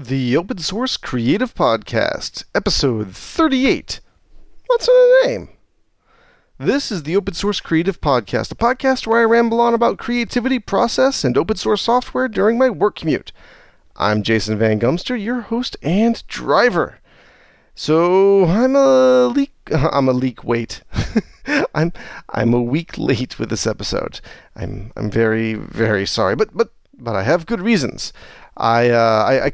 The Open Source Creative Podcast, Episode 38. What's in name? This is the Open Source Creative Podcast, a podcast where I ramble on about creativity, process, and open source software during my work commute. I'm Jason Van Gumster, your host and driver. So I'm a leak. I'm a leak. Wait, I'm I'm a week late with this episode. I'm I'm very very sorry, but but but I have good reasons. I uh, I, I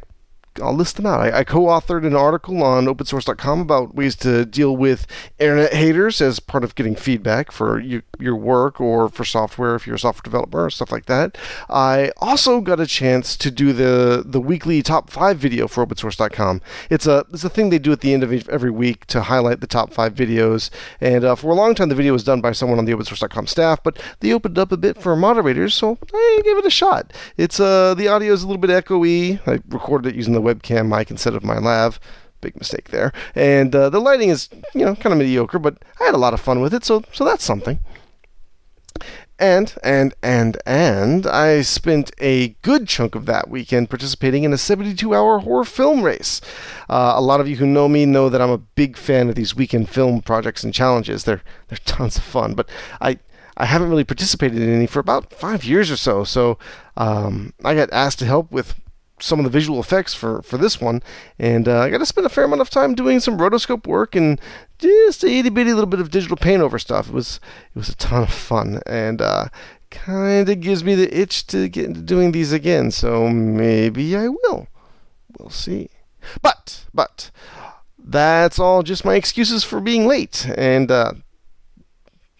I'll list them out. I, I, co-authored an article on opensource.com about ways to deal with internet haters as part of getting feedback for you, your work or for software if you're a software developer or stuff like that. I also got a chance to do the the weekly top five video for opensource.com. It's a it's a thing they do at the end of every week to highlight the top five videos. And uh, for a long time, the video was done by someone on the opensource.com staff, but they opened up a bit for moderators, so I gave it a shot. It's uh the audio is a little bit echoey. I recorded it using the webcam mic instead of my lav. Big mistake there. And uh, the lighting is, you know, kind of mediocre, but I had a lot of fun with it, so so that's something. And, and, and, and, I spent a good chunk of that weekend participating in a 72 hour horror film race. Uh, a lot of you who know me know that I'm a big fan of these weekend film projects and challenges. They're, they're tons of fun, but I, I haven't really participated in any for about five years or so. So um, I got asked to help with some of the visual effects for, for this one, and uh, I got to spend a fair amount of time doing some rotoscope work and just a itty bitty little bit of digital paint over stuff. It was it was a ton of fun, and uh, kind of gives me the itch to get into doing these again. So maybe I will. We'll see. But but that's all just my excuses for being late, and uh,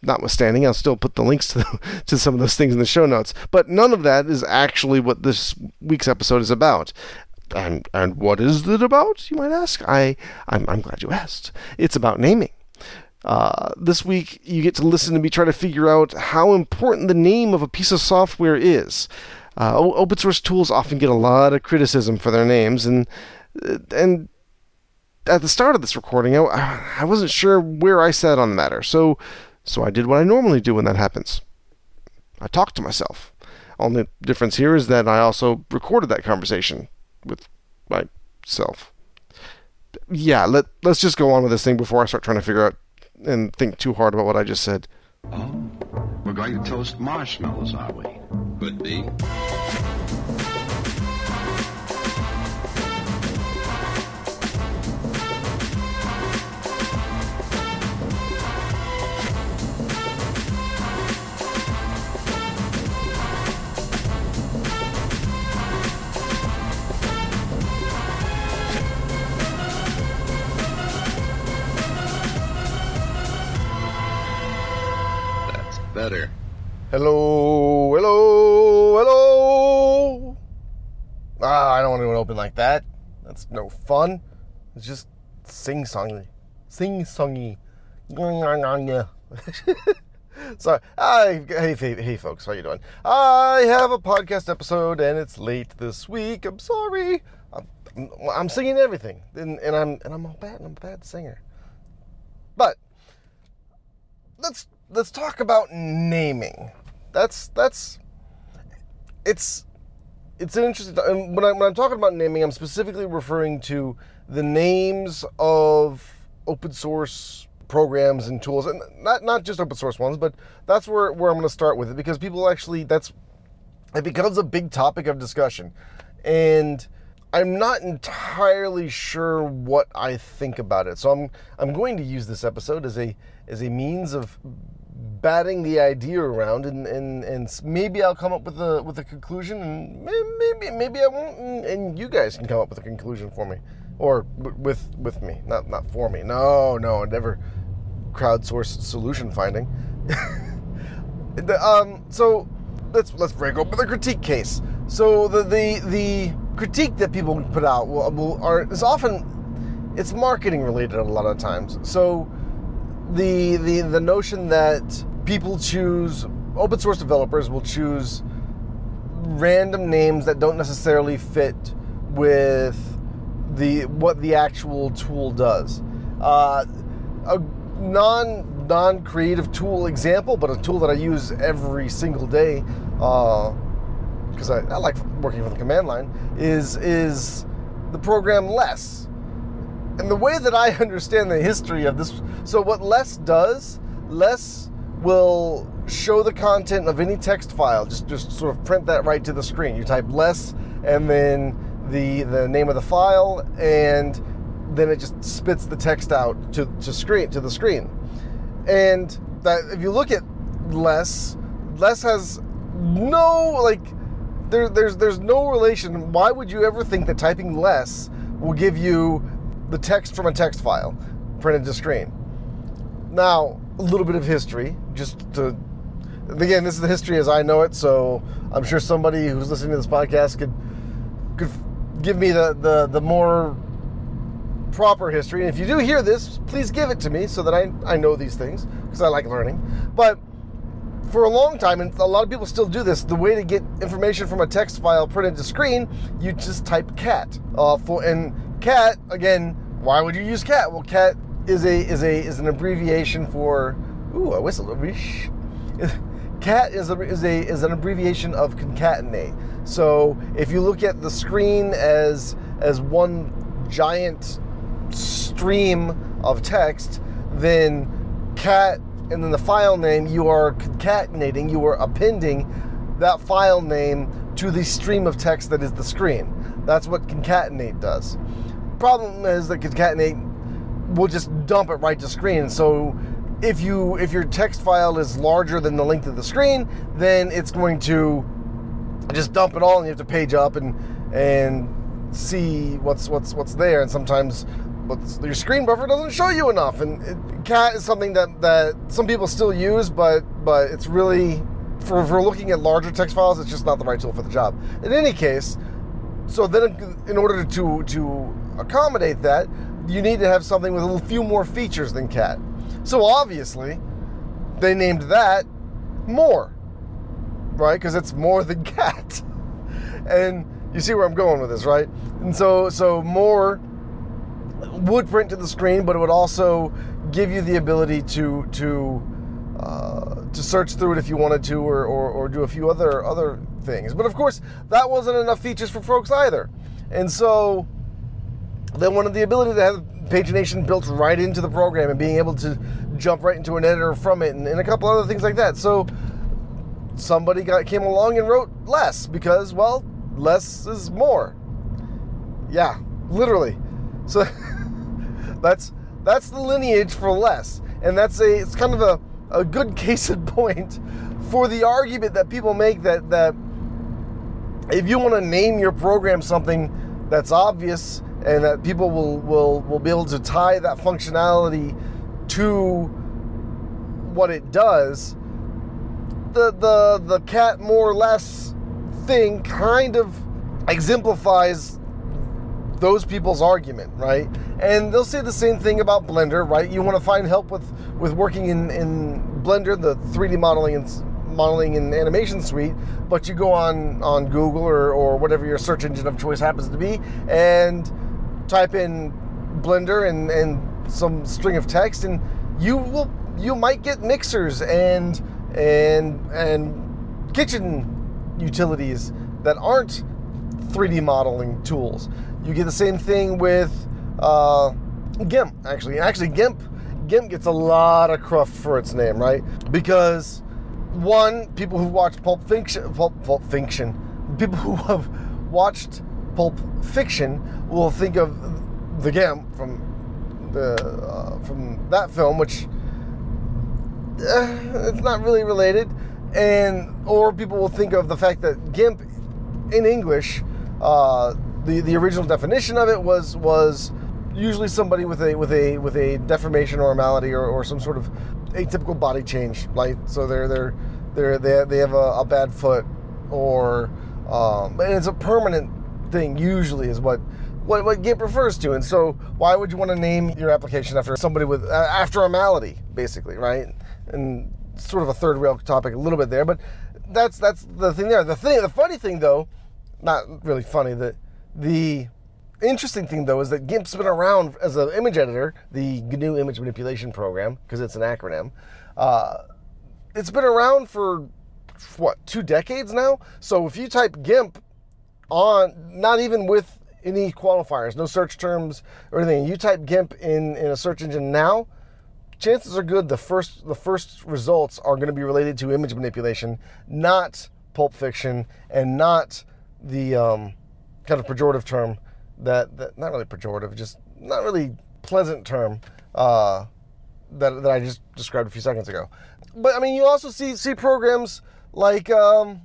notwithstanding, I'll still put the links to, the, to some of those things in the show notes. But none of that is actually what this week's episode is about. And and what is it about? You might ask. I I'm, I'm glad you asked. It's about naming. Uh, this week, you get to listen to me try to figure out how important the name of a piece of software is. Uh, open source tools often get a lot of criticism for their names, and and at the start of this recording, I, I wasn't sure where I sat on the matter. So so I did what I normally do when that happens. I talked to myself. Only difference here is that I also recorded that conversation with myself. Yeah, let let's just go on with this thing before I start trying to figure out and think too hard about what I just said. Oh, we're going to toast marshmallows, are we? Could be. Hello, hello, hello. Ah, I don't want to open like that. That's no fun. It's just sing songy, sing songy. Sorry. Hi, hey, hey, hey, folks. How you doing? I have a podcast episode, and it's late this week. I'm sorry. I'm, I'm singing everything, and, and I'm and I'm a bad. I'm a bad singer. But let's let's talk about naming. That's that's it's it's an interesting. And when, I, when I'm talking about naming, I'm specifically referring to the names of open source programs and tools, and not not just open source ones, but that's where where I'm going to start with it because people actually that's it becomes a big topic of discussion, and I'm not entirely sure what I think about it. So I'm I'm going to use this episode as a as a means of batting the idea around and, and, and maybe I'll come up with a with a conclusion and maybe maybe I won't and, and you guys can come up with a conclusion for me or with with me not not for me. No no never crowdsource solution finding. Um so let's let's break open the critique case. So the the the critique that people put out will, will are is often it's marketing related a lot of times. So the the the notion that people choose open source developers will choose random names that don't necessarily fit with the what the actual tool does. Uh, a non non creative tool example, but a tool that I use every single day because uh, I, I like working with the command line is is the program less. And the way that I understand the history of this, so what less does, less will show the content of any text file. Just just sort of print that right to the screen. You type less and then the the name of the file and then it just spits the text out to, to screen to the screen. And that if you look at less, less has no like there, there's there's no relation. Why would you ever think that typing less will give you the text from a text file printed to screen? Now, a little bit of history, just to again, this is the history as I know it. So I'm sure somebody who's listening to this podcast could could give me the the, the more proper history. And if you do hear this, please give it to me so that I, I know these things because I like learning. But for a long time, and a lot of people still do this, the way to get information from a text file printed to screen, you just type cat. Uh, for, and cat, again, why would you use cat? Well, cat is a is a is an abbreviation for ooh, I whistled. Cat is a, is a is an abbreviation of concatenate. So if you look at the screen as as one giant stream of text, then cat and then the file name you are concatenating, you are appending that file name to the stream of text that is the screen. That's what concatenate does. Problem is that concatenate will just dump it right to screen. So if you if your text file is larger than the length of the screen, then it's going to just dump it all and you have to page up and and see what's what's what's there. And sometimes what's, your screen buffer doesn't show you enough. And it, cat is something that that some people still use but but it's really for, for looking at larger text files it's just not the right tool for the job. In any case so then in order to to accommodate that you need to have something with a few more features than cat. So obviously they named that more right? Because it's more than cat. And you see where i'm going with this right? And so so more would print to the screen, but it would also give you the ability to to uh, to search through it if you wanted to, or, or, or do a few other other things. But of course, that wasn't enough features for folks either, and so they wanted the ability to have pagination built right into the program and being able to jump right into an editor from it, and, and a couple other things like that. So somebody got came along and wrote less because well, less is more. Yeah, literally. So that's that's the lineage for less, and that's a it's kind of a, a good case in point for the argument that people make that that if you want to name your program something that's obvious and that people will will will be able to tie that functionality to what it does the the the cat more or less thing kind of exemplifies those people's argument, right? And they'll say the same thing about Blender, right? You want to find help with with working in in Blender, the 3D modeling and modeling and animation suite, but you go on on Google or or whatever your search engine of choice happens to be, and type in Blender and and some string of text, and you will you might get mixers and and and kitchen utilities that aren't 3D modeling tools. You get the same thing with uh, GIMP. Actually, actually GIMP GIMP gets a lot of cruft for its name, right? Because one, people who watch Pulp Fiction, Pulp, Pulp Fiction, people who have watched Pulp Fiction will think of the GIMP from the uh, from that film, which uh, it's not really related, and or people will think of the fact that GIMP in English. Uh, the, the original definition of it was was usually somebody with a with a with a deformation or a malady or, or some sort of atypical body change like so they're they're they're they, they have a, a bad foot or um, and it's a permanent thing usually is what what what GIMP refers to and so why would you want to name your application after somebody with uh, after a malady basically right and sort of a third rail topic a little bit there but that's that's the thing there the thing the funny thing though not really funny that the interesting thing, though, is that GIMP's been around as an image editor, the GNU Image Manipulation Program, because it's an acronym. Uh, it's been around for what two decades now. So if you type GIMP on, not even with any qualifiers, no search terms or anything. You type GIMP in, in a search engine now, chances are good the first the first results are going to be related to image manipulation, not pulp fiction, and not the um, kind of pejorative term that, that not really pejorative, just not really pleasant term uh, that that I just described a few seconds ago. But I mean, you also see see programs like um,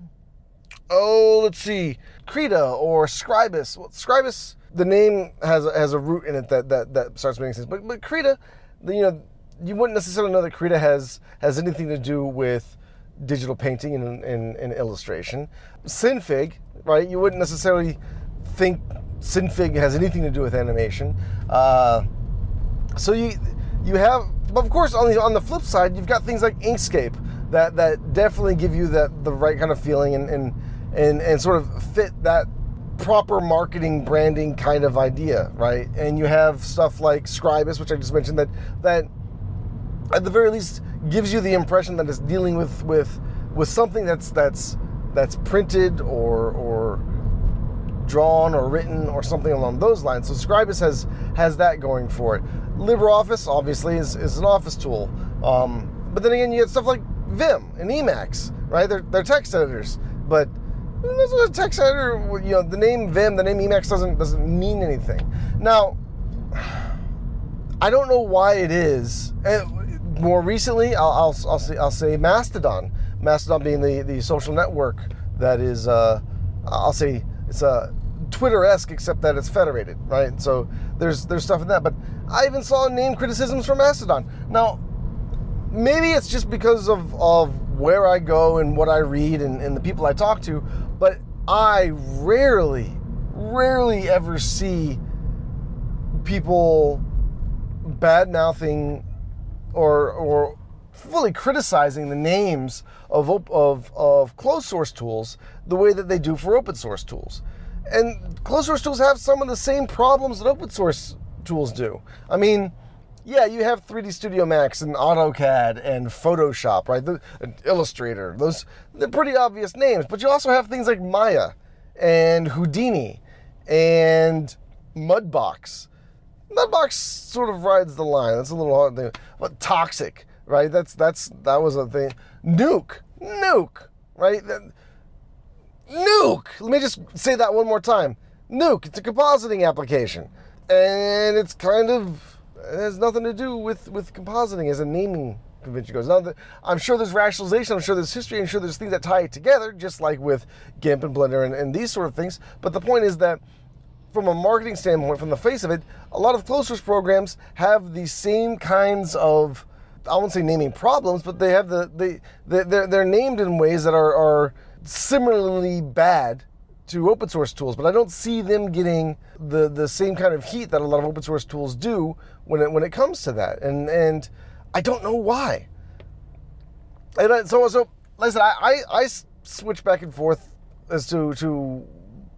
oh, let's see, Krita or Scribus. Well, Scribus, the name has a, has a root in it that that, that starts making sense. But but Krita, the, you know, you wouldn't necessarily know that Krita has has anything to do with digital painting and, and, and illustration. Synfig, right? You wouldn't necessarily think Synfig has anything to do with animation. Uh, so you you have, but of course, on the on the flip side, you've got things like Inkscape that that definitely give you that the right kind of feeling and and and, and sort of fit that proper marketing branding kind of idea, right? And you have stuff like Scribus, which I just mentioned, that that at the very least gives you the impression that it's dealing with with with something that's that's that's printed or or drawn or written or something along those lines. So Scribus has has that going for it. LibreOffice obviously is, is an office tool, um, but then again you get stuff like Vim and Emacs, right? They're, they're text editors, but this is a text editor. You know, the name Vim, the name Emacs doesn't doesn't mean anything. Now, I don't know why it is. More recently, I'll, I'll, I'll say I'll say Mastodon. Mastodon being the, the social network that is, uh, I'll say it's a Twitter-esque, except that it's federated, right? So there's there's stuff in that. But I even saw name criticisms for Mastodon. Now, maybe it's just because of of where I go and what I read and, and the people I talk to, I rarely, rarely ever see people bad mouthing or or fully criticizing the names of of of closed source tools the way that they do for open source tools. And closed source tools have some of the same problems that open source tools do. I mean, yeah, you have 3D Studio Max and AutoCAD and Photoshop, right? The, Illustrator. Those they're pretty obvious names, but you also have things like Maya and Houdini and Mudbox. Mudbox sort of rides the line. That's a little hard thing. But Toxik, right? That's that's that was a thing. Nuke, Nuke, right? Nuke. Let me just say that one more time. Nuke. It's a compositing application, and it's kind of it has nothing to do with with compositing as a naming convention goes. Now, I'm sure there's rationalization. I'm sure there's history. I'm sure there's things that tie it together, just like with GIMP and Blender and, and these sort of things. But the point is that from a marketing standpoint, from the face of it, a lot of closed source programs have the same kinds of I won't say naming problems, but they have the they they're, they're named in ways that are, are similarly bad to open source tools, but I don't see them getting the, the same kind of heat that a lot of open source tools do when it, when it comes to that. And and I don't know why. And I, so so listen, I, I, I switch back and forth as to to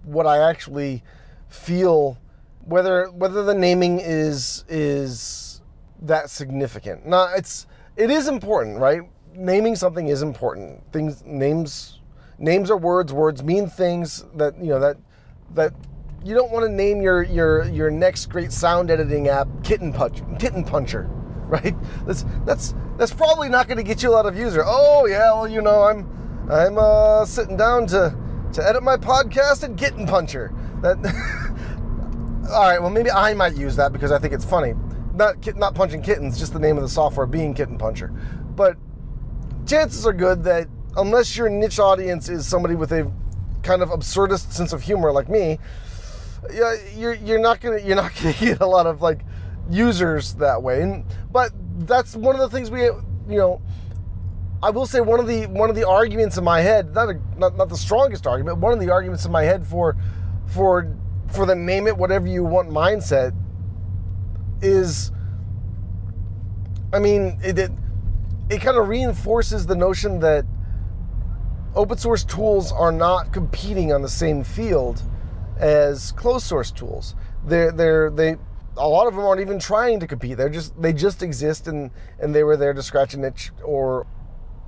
what I actually feel whether whether the naming is is that significant. Now it's it is important, right? Naming something is important. Things names names are words. Words mean things that you know that that you don't want to name your your your next great sound editing app Kitten Punch Kitten Puncher, right? That's that's that's probably not going to get you a lot of user. Oh yeah, well you know I'm I'm uh, sitting down to to edit my podcast at Kitten Puncher. That all right. Well, maybe I might use that because I think it's funny. Not not punching kittens, just the name of the software being Kitten Puncher. But chances are good that unless your niche audience is somebody with a kind of absurdist sense of humor like me, yeah, you're you're not gonna you're not gonna get a lot of like users that way. But that's one of the things we you know. I will say one of the one of the arguments in my head, not a, not, not the strongest argument, one of the arguments in my head for for for the name it whatever you want mindset is I mean it it, it kind of reinforces the notion that open source tools are not competing on the same field as closed source tools. They're they're they a lot of them aren't even trying to compete. They're just they just exist and and they were there to scratch an itch or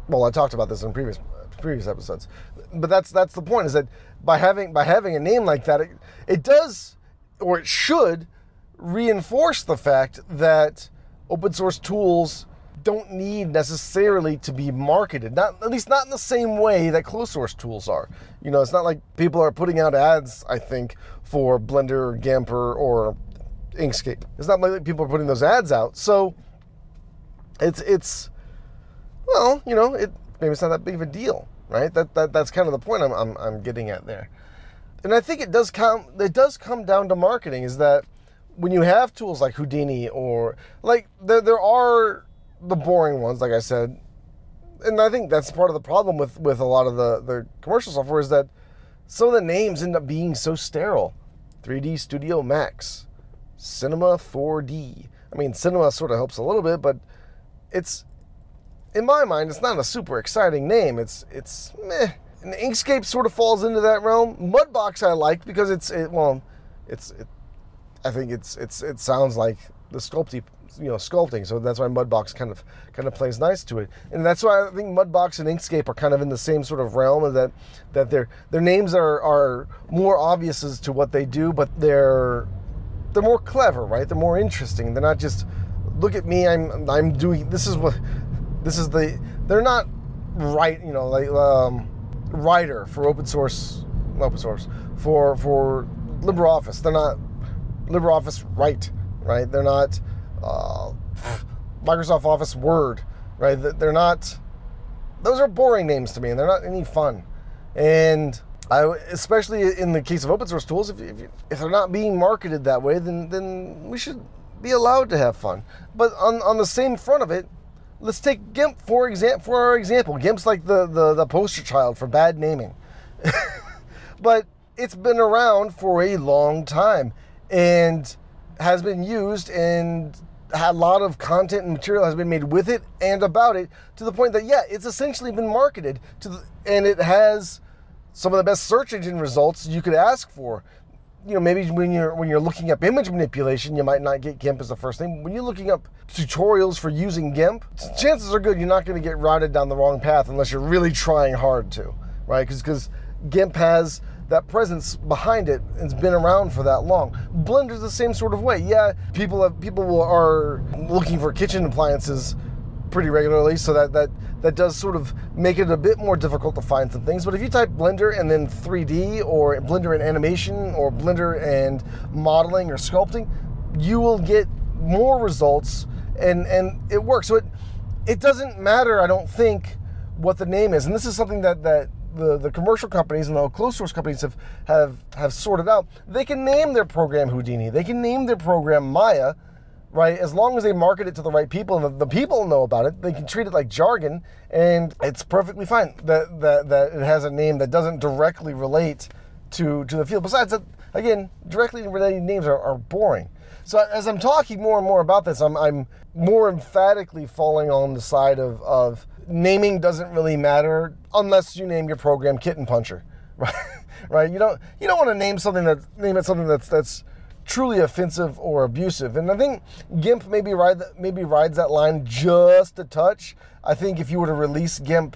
well, I talked about this in previous previous episodes. But that's that's the point is that by having by having a name like that, it, it does or it should reinforce the fact that open source tools don't need necessarily to be marketed. Not at least not in the same way that closed source tools are. You know, it's not like people are putting out ads. I think for Blender or GIMP or, or Inkscape. It's not like people are putting those ads out. So it's it's well, you know, it maybe it's not that big of a deal, right? That that that's kind of the point I'm I'm, I'm getting at there. And I think it does come it does come down to marketing is that when you have tools like Houdini or like there there are the boring ones, like I said, and I think that's part of the problem with with a lot of the the commercial software is that some of the names end up being so sterile. 3D Studio Max, Cinema 4D. I mean, Cinema sort of helps a little bit, but it's in my mind, it's not a super exciting name. It's it's meh. And Inkscape sort of falls into that realm. Mudbox I like because it's it, well, it's it, I think it's it's it sounds like the Sculpey you know sculpting. So that's why mudbox kind of kind of plays nice to it. And that's why i think mudbox and inkscape are kind of in the same sort of realm that that their their names are are more obvious as to what they do but they're they're more clever right? They're more interesting. They're not just look at me i'm i'm doing this is what this is the they're not right you know like um writer for open source open source for for libreoffice. They're not libreoffice right right? They're not uh, Microsoft Office Word, right? They're not, those are boring names to me and they're not any fun. And I, especially in the case of open source tools, if, if, if they're not being marketed that way, then, then we should be allowed to have fun. But on, on the same front of it, let's take GIMP for example. For our example, GIMP's like the, the, the poster child for bad naming, but it's been around for a long time and has been used and a lot of content and material has been made with it and about it to the point that yeah, it's essentially been marketed to the, and it has some of the best search engine results you could ask for. You know, maybe when you're when you're looking up image manipulation, you might not get GIMP as the first thing. When you're looking up tutorials for using GIMP, chances are good you're not going to get routed down the wrong path unless you're really trying hard to, right? Because because GIMP has that presence behind it—it's been around for that long. Blender's the same sort of way. Yeah, people have people are looking for kitchen appliances pretty regularly, so that that that does sort of make it a bit more difficult to find some things. But if you type Blender and then 3D or Blender and animation or Blender and modeling or sculpting, you will get more results and and it works. So it it doesn't matter, I don't think, what the name is. And this is something that that the, the commercial companies and the closed source companies have, have, have sorted out, they can name their program Houdini. They can name their program Maya, right? As long as they market it to the right people and the, the people know about it, they can treat it like jargon and it's perfectly fine that, that, that it has a name that doesn't directly relate to, to the field. Besides that, again, directly related names are, are boring. So as I'm talking more and more about this, I'm, I'm more emphatically falling on the side of, of naming doesn't really matter unless you name your program Kitten Puncher, right? right? You don't you don't want to name something that name it something that's that's truly offensive or abusive. And I think GIMP maybe ride maybe rides that line just a touch. I think if you were to release GIMP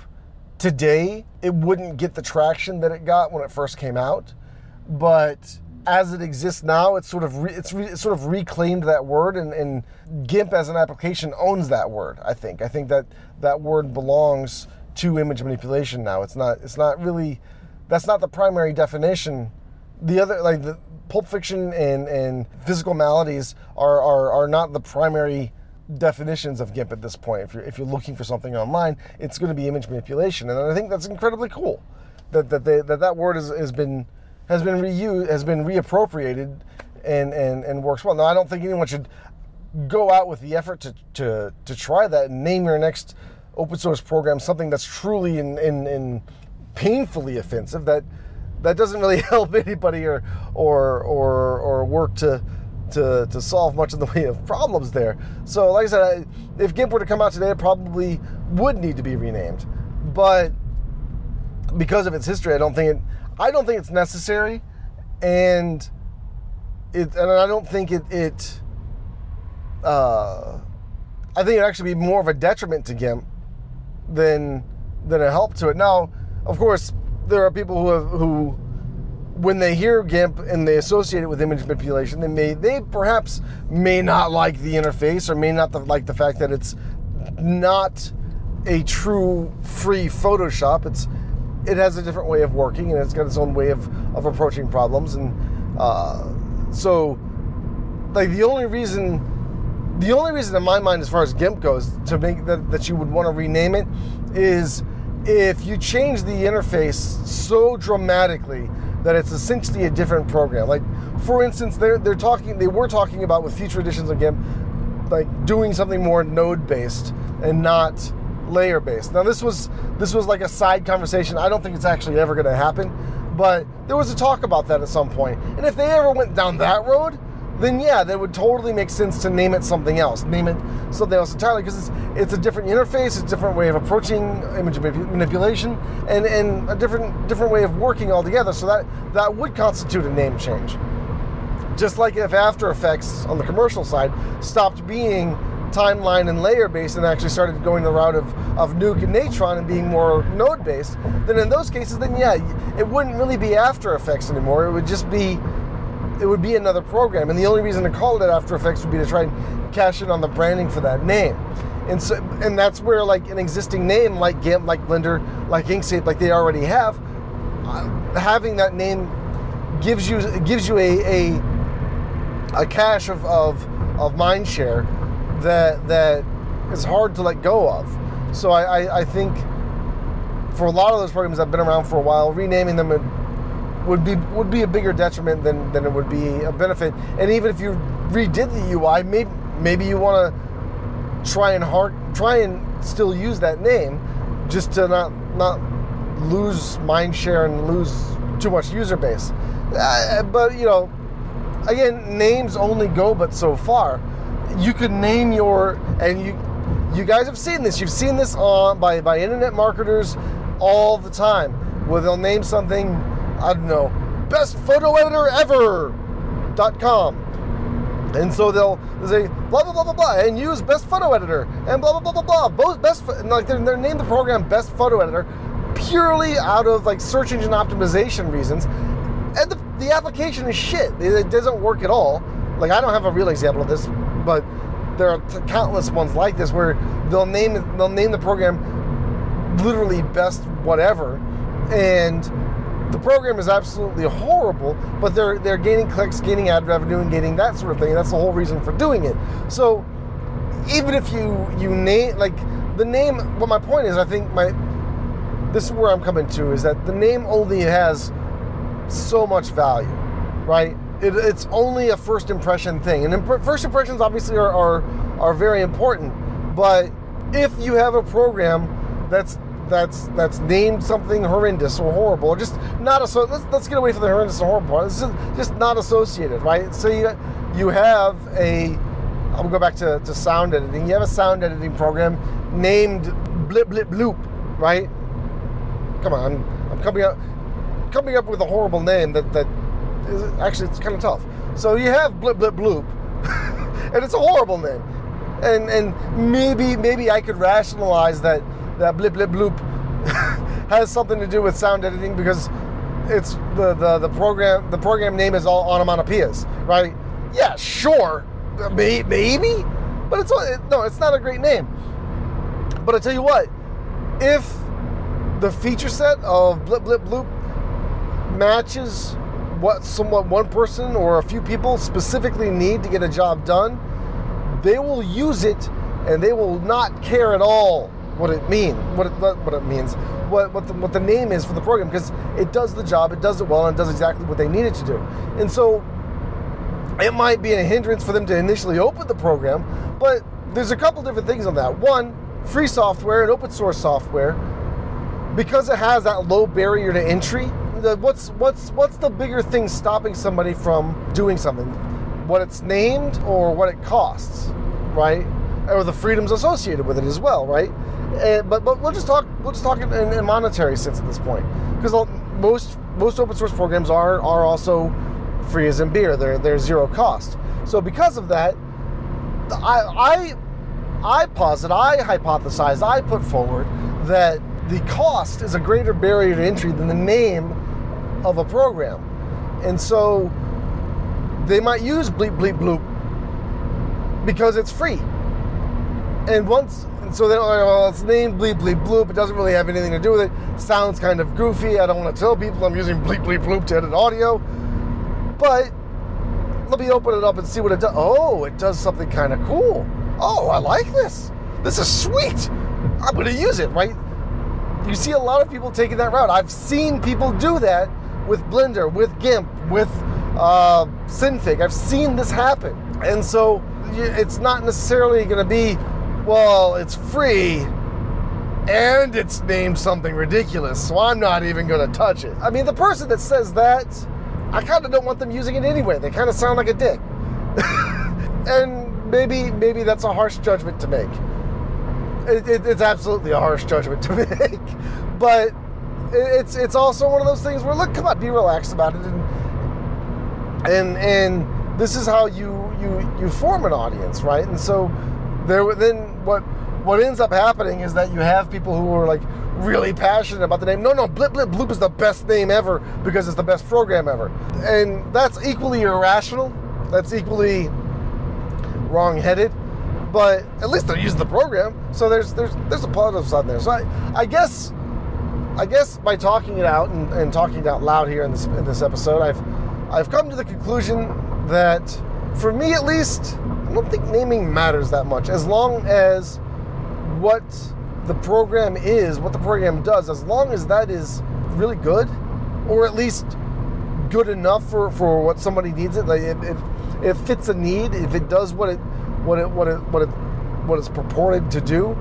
today, it wouldn't get the traction that it got when it first came out. But as it exists now, it's sort of re, it's, re, it's, sort of reclaimed that word, and, and, GIMP as an application owns that word. I think. I think that that word belongs to image manipulation now. It's not. It's not really. That's not the primary definition. The other, like the Pulp Fiction and and physical maladies, are are, are not the primary definitions of GIMP at this point. If you're if you're looking for something online, it's going to be image manipulation, and I think that's incredibly cool. That that they, that that word has, has been has been reused, has been reappropriated, and, and, and works well. Now, I don't think anyone should go out with the effort to, to, to try that and name your next open source program something that's truly in, in, in painfully offensive. That that doesn't really help anybody or or or, or work to, to to solve much in the way of problems there. So, like I said, if GIMP were to come out today, it probably would need to be renamed. But because of its history, I don't think it. I don't think it's necessary, and it and I don't think it it. Uh, I think it actually be more of a detriment to GIMP than than a help to it. Now, of course, there are people who have, who when they hear GIMP and they associate it with image manipulation, they may they perhaps may not like the interface or may not like the fact that it's not a true free Photoshop. It's it has a different way of working and it's got its own way of, of approaching problems and uh, so like the only reason the only reason in my mind as far as GIMP goes to make that, that you would want to rename it is if you change the interface so dramatically that it's essentially a different program. Like for instance, they're they're talking they were talking about with future editions of GIMP like doing something more node based and not layer based. Now this was this was like a side conversation. I don't think it's actually ever going to happen, but there was a talk about that at some point. And if they ever went down that road, then yeah, that would totally make sense to name it something else. Name it something else entirely because it's it's a different interface, it's a different way of approaching image manipulation, and and a different different way of working altogether. So that that would constitute a name change. Just like if After Effects on the commercial side stopped being timeline and layer based and actually started going the route of, of Nuke and Natron and being more node based, then in those cases, then yeah, it wouldn't really be After Effects anymore. It would just be it would be another program, and the only reason to call it After Effects would be to try and cash in on the branding for that name. And so, and that's where like an existing name like GIMP, like Blender, like Inkscape, like they already have, uh, having that name gives you gives you a a, a cache of, of of mind share that that is hard to let go of. So I, I, I think for a lot of those programs that have been around for a while, renaming them would be would be a bigger detriment than, than it would be a benefit. And even if you redid the UI, maybe maybe you want to try and hard try and still use that name, just to not not lose mind share and lose too much user base. Uh, but you know, again, names only go but so far. You could name your and you you guys have seen this. You've seen this on by by internet marketers all the time, where they'll name something I don't know, best photo editor ever.com. And so they'll, say blah blah blah blah blah and use best photo editor and blah blah blah blah blah. Both best like they're, they're named the program best photo editor purely out of like search engine optimization reasons. And the, the application is shit. It, it doesn't work at all. Like I don't have a real example of this, but there are t- countless ones like this where they'll name they'll name the program literally best whatever and the program is absolutely horrible, but they're they're gaining clicks, gaining ad revenue, and gaining that sort of thing. That's the whole reason for doing it. So even if you you name like the name, what my point is, I think my this is where I'm coming to is that the name only has so much value, right? It, it's only a first impression thing, and imp- first impressions obviously are, are are very important. But if you have a program that's that's that's named something horrendous or horrible, or just not. Let's let's get away from the horrendous and horrible part. It's just, just not associated, right? So you you have a. I'll go back to, to sound editing. You have a sound editing program named Blip Blip Bloop, right? Come on, I'm, I'm coming up coming up with a horrible name that that is actually it's kind of tough. So you have Blip Blip Bloop, and it's a horrible name. And and maybe maybe I could rationalize that that blip blip bloop has something to do with sound editing because it's the, the, the program the program name is all onomatopoeias, right? Yeah, sure, maybe, but it's no, it's not a great name. But I tell you what, if the feature set of blip blip bloop matches what somewhat one person or a few people specifically need to get a job done, they will use it and they will not care at all what it means, what it, what it means, what what the, what the name is for the program because it does the job, it does it well, and it does exactly what they need it to do. And so it might be a hindrance for them to initially open the program, but there's a couple different things on that. One, free software and open source software, because it has that low barrier to entry. The, what's what's what's the bigger thing stopping somebody from doing something? What it's named or what it costs, right? Or the freedoms associated with it as well, right? And, but but we'll just talk we'll just talk in, in monetary sense at this point because most most open source programs are are also free as in beer. They're they're zero cost. So because of that, I I I posit, I hypothesize, I put forward that the cost is a greater barrier to entry than the name of a program. And so they might use bleep bleep bloop because it's free. And once, so they're like, well, it's named bleep bleep bloop. It doesn't really have anything to do with it. Sounds kind of goofy. I don't want to tell people I'm using bleep bleep bloop to edit audio. But let me open it up and see what it does. Oh, it does something kind of cool. Oh, I like this. This is sweet. I'm going to use it, right? You see a lot of people taking that route. I've seen people do that with Blender, with GIMP, with uh, Synfig. I've seen this happen. And so it's not necessarily going to be, well, it's free and it's named something ridiculous, so I'm not even going to touch it. I mean, the person that says that, I kind of don't want them using it anyway. They kind of sound like a dick. and maybe maybe that's a harsh judgment to make. It, it, it's absolutely a harsh judgment to make, but it's it's also one of those things where look, come on, be relaxed about it, and and and this is how you you you form an audience, right? And so there then what what ends up happening is that you have people who are like really passionate about the name. No, no, Blip Blip Bloop is the best name ever because it's the best program ever, and that's equally irrational. That's equally wrong-headed but at least they're using the program. So there's there's there's a positive side there. So I, I guess I guess by talking it out and, and talking it out loud here in this in this episode, I've I've come to the conclusion that for me at least, I don't think naming matters that much as long as what the program is, what the program does, as long as that is really good, or at least good enough for, for what somebody needs it. Like it, it, it fits a need. If it does what it what it what it what it what it's purported to do,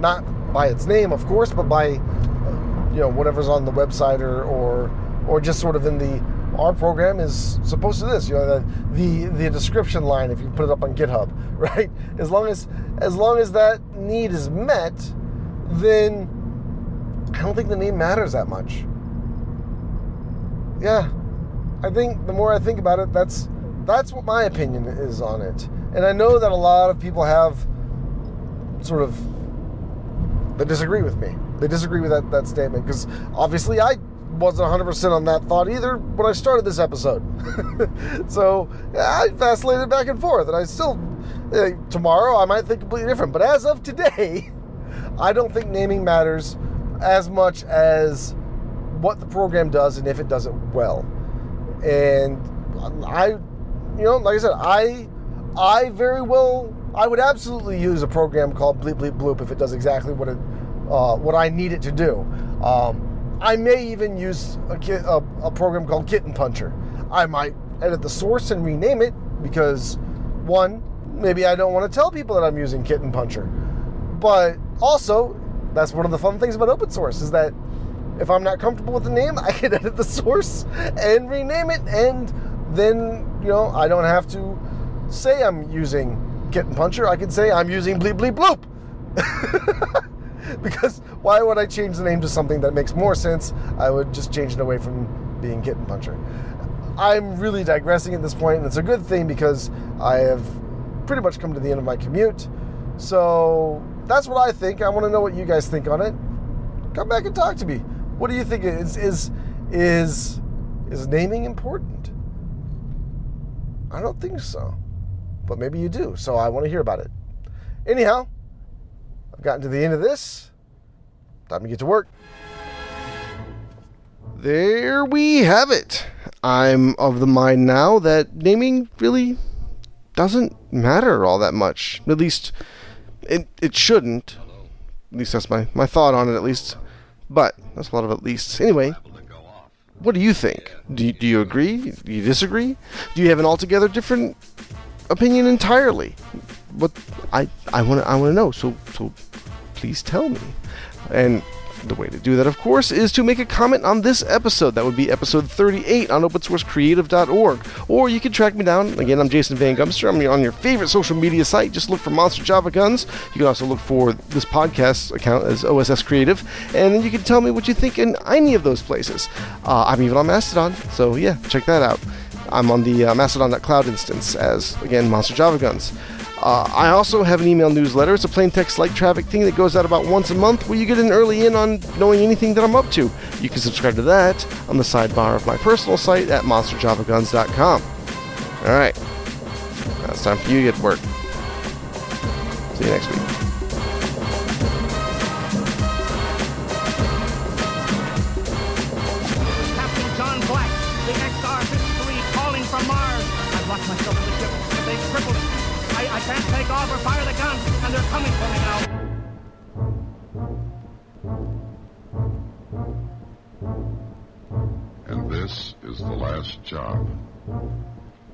not by its name, of course, but by you know whatever's on the website or or or just sort of in the our program is supposed to this you know the, the the description line if you put it up on github right? As long as as long as that need is met then i don't think the name matters that much. Yeah. I think the more i think about it that's that's what my opinion is on it. And I know that a lot of people have sort of that disagree with me. They disagree with that, that statement because obviously I wasn't 100% on that thought either when I started this episode. so I vacillated back and forth, and I still, uh, tomorrow I might think completely different. But as of today, I don't think naming matters as much as what the program does and if it does it well. And I, you know, like I said, I I very well, I would absolutely use a program called Bleep Bleep Bloop if it does exactly what it, uh, what I need it to do. Um, I may even use a, a, a program called Kitten Puncher. I might edit the source and rename it because one, maybe I don't want to tell people that I'm using Kitten Puncher, but also that's one of the fun things about open source is that if I'm not comfortable with the name, I can edit the source and rename it, and then you know I don't have to say I'm using Kitten Puncher. I can say I'm using Bleep Bleep Bloop. because why would I change the name to something that makes more sense? I would just change it away from being Kitten Puncher. I'm really digressing at this point, and it's a good thing because I have pretty much come to the end of my commute. So that's what I think. I want to know what you guys think on it. Come back and talk to me. What do you think? Is is is is naming important? I don't think so but maybe you do. So I want to hear about it. Anyhow, gotten to the end of this. Time to get to work. There we have it. I'm of the mind now that naming really doesn't matter all that much. At least it, it shouldn't. At least that's my, my thought on it, at least. But that's a lot of at least. Anyway, what do you think? Do you, do you agree? Do you disagree? Do you have an altogether different opinion entirely. But I I want I want to know. So so please tell me. And the way to do that, of course, is to make a comment on this episode. That would be episode 38 on opensourcecreative.org. Or you can track me down. Again, I'm Jason Van Gumster. I'm on your favorite social media site. Just look for Monster Java Guns. You can also look for this podcast account as OSS Creative. And you can tell me what you think in any of those places. Uh, I'm even on Mastodon. So, yeah, check that out. I'm on the uh, Mastodon.cloud instance as, again, Monster Java Guns. Uh, I also have an email newsletter. It's a plain text like traffic thing that goes out about once a month where you get an early in on knowing anything that I'm up to. You can subscribe to that on the sidebar of my personal site at monsterjavaguns.com. All right. Now it's time for you to get to work. See you next week.